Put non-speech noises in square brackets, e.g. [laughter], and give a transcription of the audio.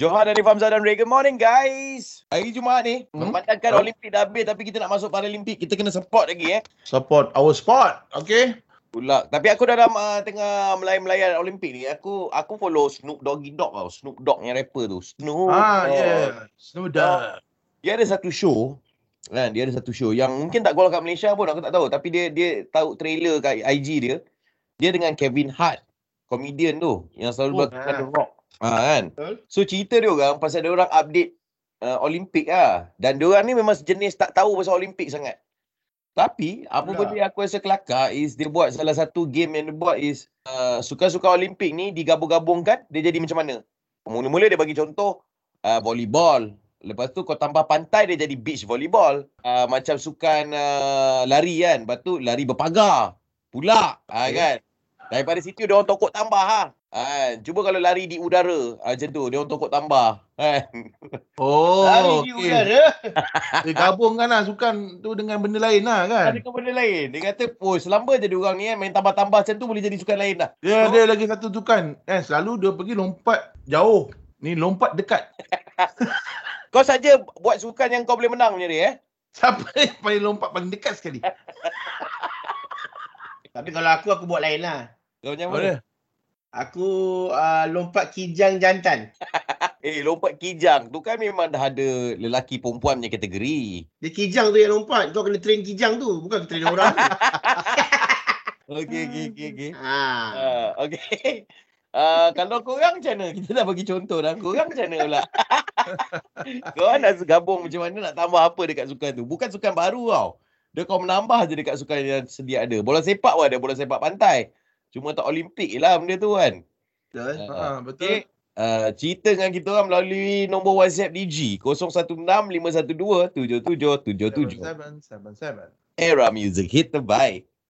Johar dari Famza dan Ray. Good morning guys. Hari Jumaat ni, Hmm? memandangkan Oh. Olimpik dah habis tapi kita nak masuk Paralimpik. Kita kena support lagi eh. Support our sport. Okay. Pula. Tapi aku dalam uh, tengah melayan-melayan Olimpik ni, aku aku follow Snoop Doggy Dogg tau. Snoop Dogg yang rapper tu. Snoop. Ah, yeah. Snoop Dogg. Dia ada satu show kan dia ada satu show yang mungkin tak keluar kat Malaysia pun aku tak tahu tapi dia dia tahu trailer kat IG dia dia dengan Kevin Hart komedian tu yang selalu Oh, belakang ah. The Rock ha, kan Betul. so cerita dia orang pasal dia orang update uh, Olimpik lah dan dia orang ni memang sejenis tak tahu pasal Olimpik sangat tapi apa benda yang aku rasa kelakar is dia buat salah satu game yang dia buat is uh, suka-suka Olimpik ni digabung-gabungkan dia jadi macam mana mula-mula dia bagi contoh uh, volleyball Lepas tu kau tambah pantai dia jadi beach volleyball. Uh, macam sukan uh, lari kan. Lepas tu lari berpagar. Pula. Uh, kan. Daripada situ dia orang tokok tambah ha. Uh, cuba kalau lari di udara. Uh, macam tu. Dia orang tokok tambah. Kan. [laughs] Oh, Lari di okay. udara. [laughs] Dia gabungkan lah sukan tu dengan benda lain lah kan. Ada ke benda lain. Dia kata, oh selamba je dia orang ni kan. Main tambah-tambah macam tu boleh jadi sukan lain dah. Dia ada lagi satu sukan. Eh, selalu dia pergi lompat jauh. Ni lompat dekat. [laughs] Kau saja buat sukan yang kau boleh menang macam ni eh. Siapa yang paling lompat paling dekat sekali? Tapi kalau aku, aku buat lain lah. Kau macam Apa mana? Aku uh, lompat kijang jantan. [laughs] Eh lompat kijang tu kan memang dah ada lelaki perempuan punya kategori. Dia kijang tu yang lompat. Kau kena train kijang tu. Bukan train orang. [laughs] Okey okey okey okey. [laughs] ha. Uh, okay. Uh, kalau korang macam mana? Kita dah bagi contoh dah. Korang macam mana pula? korang nak gabung macam mana nak tambah apa dekat sukan tu? Bukan sukan baru tau. Dia kau menambah je dekat sukan yang sedia ada. Bola sepak pun ada. Bola sepak pantai. Cuma tak Olimpik lah benda tu kan. Betul. Uh, Ha, betul. okay. Uh, cerita dengan kita orang melalui nombor WhatsApp DG 016 512 7777. Seven, seven, seven. Era Music Hit Terbaik.